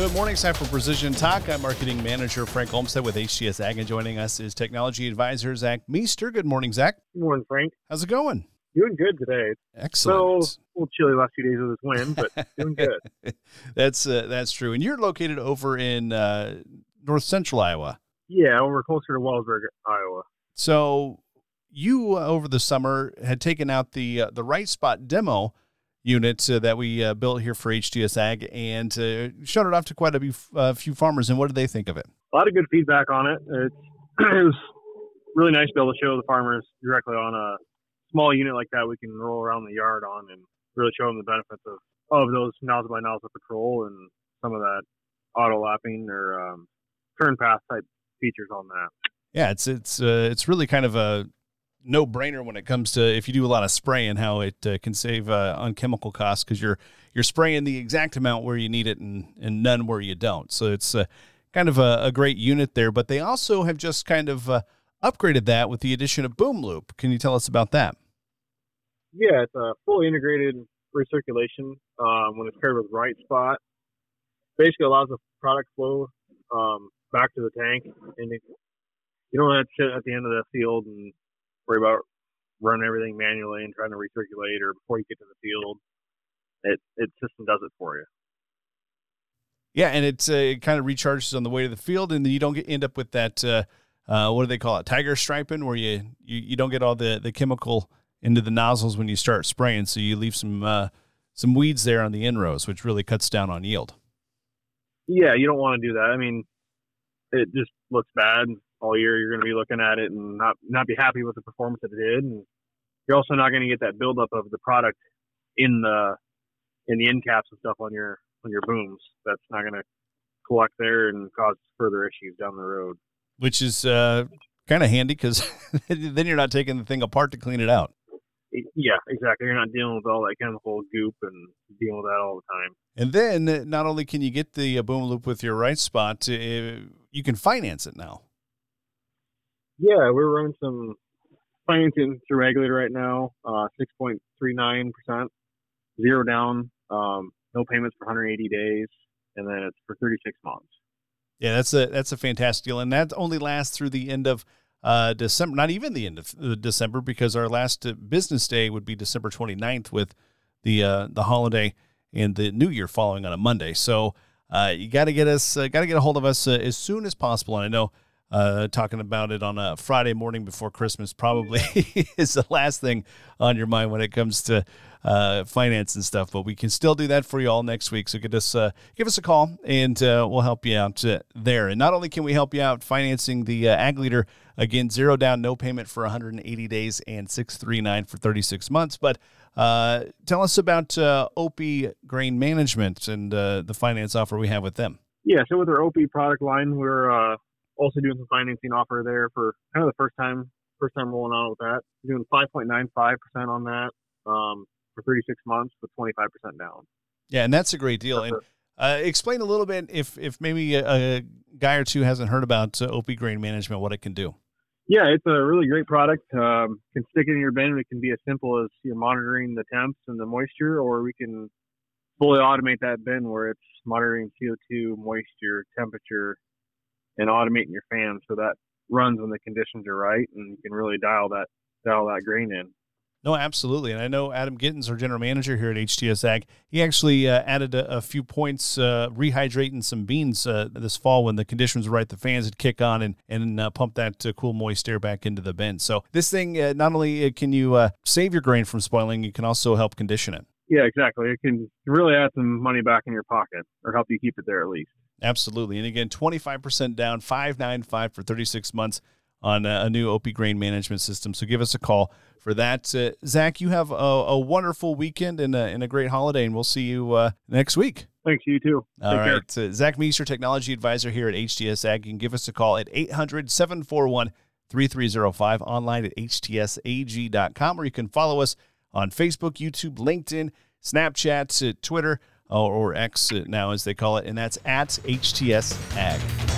Good morning, it's time for Precision Talk. I'm Marketing Manager Frank Olmstead with HTS Ag, and joining us is Technology Advisor Zach Meester. Good morning, Zach. Good morning, Frank. How's it going? Doing good today. Excellent. So, a little chilly last few days of this wind, but doing good. that's uh, that's true. And you're located over in uh, north central Iowa. Yeah, over closer to Wellsburg, Iowa. So, you uh, over the summer had taken out the uh, the Right Spot demo unit uh, that we uh, built here for HTS Ag and uh, showed it off to quite a few, uh, few farmers. And what did they think of it? A lot of good feedback on it. It's, it was really nice to be able to show the farmers directly on a small unit like that we can roll around the yard on and really show them the benefits of, of those nozzle by nozzle control and some of that auto lapping or um, turn path type features on that. Yeah, it's it's uh, it's really kind of a no brainer when it comes to if you do a lot of spraying, how it uh, can save uh, on chemical costs because you're you're spraying the exact amount where you need it and and none where you don't. So it's uh, kind of a, a, great unit there. But they also have just kind of uh, upgraded that with the addition of Boom Loop. Can you tell us about that? Yeah, it's a fully integrated recirculation um, when it's paired with Right Spot. Basically, allows the product flow um, back to the tank, and it, you don't have to sit at the end of the field and worry about running everything manually and trying to recirculate or before you get to the field. It it system does it for you. Yeah, and it's uh, it kind of recharges on the way to the field, and then you don't get end up with that. Uh, uh, what do they call it? Tiger striping, where you, you you don't get all the the chemical into the nozzles when you start spraying, so you leave some uh, some weeds there on the end rows, which really cuts down on yield. Yeah, you don't want to do that. I mean, it just looks bad all year. You're going to be looking at it and not not be happy with the performance that it did, and you're also not going to get that buildup of the product in the in the end caps and stuff on your on your booms. That's not going to collect there and cause further issues down the road. Which is uh, kind of handy because then you're not taking the thing apart to clean it out. Yeah, exactly. You're not dealing with all that chemical goop and dealing with that all the time. And then not only can you get the uh, boom loop with your right spot, uh, you can finance it now. Yeah, we're running some financing through Ag Leader right now, uh, 6.39%, zero down, um, no payments for 180 days, and then it's for 36 months. Yeah, that's a that's a fantastic deal, and that only lasts through the end of uh, December. Not even the end of December, because our last business day would be December 29th with the uh, the holiday and the New Year following on a Monday. So uh, you got to get us, uh, got to get a hold of us uh, as soon as possible. And I know uh, talking about it on a Friday morning before Christmas probably is the last thing on your mind when it comes to uh, finance and stuff. But we can still do that for you all next week. So give us uh, give us a call and uh, we'll help you out uh, there. And not only can we help you out financing the uh, Ag Leader again, zero down, no payment for 180 days and 639 for 36 months, but tell us about uh, OPI Grain Management and uh, the finance offer we have with them. Yeah, so with our OPI product line, we're uh, also doing some financing offer there for kind of the first time first time rolling on with that. Doing 5.95% on that um, for 36 months with 25% down. Yeah, and that's a great deal. And uh, explain a little bit if if maybe a, a guy or two hasn't heard about uh, Opie Grain Management, what it can do. Yeah, it's a really great product. Um, can stick it in your bin. It can be as simple as you're monitoring the temps and the moisture, or we can fully automate that bin where it's monitoring CO2, moisture, temperature, and automating your fan so that runs when the conditions are right and you can really dial that dial that grain in. No, absolutely. And I know Adam Gittens, our general manager here at HTS Ag, he actually uh, added a, a, few points uh, rehydrating some beans uh, this fall when the conditions were right. The fans would kick on and, and uh, pump that uh, cool, moist air back into the bin. So this thing, uh, not only can you save your grain from spoiling, you can also help condition it. Yeah, exactly. It can really add some money back in your pocket or help you keep it there at least. Absolutely. And again, 25% down, 595 for 36 months on a, new OPI grain management system. So give us a call for that. Uh, Zach, you have a, a, wonderful weekend and a, and a great holiday, and we'll see you uh, next week. Thanks, you too. All Take right. Uh, Zach Meester, technology advisor here at HTS Ag. You can give us a call at 800 741 3305 online at htsag.com, or you can follow us on Facebook, YouTube, LinkedIn, Snapchat, uh, Twitter or, or X now as they call it, and that's at HTS Ag.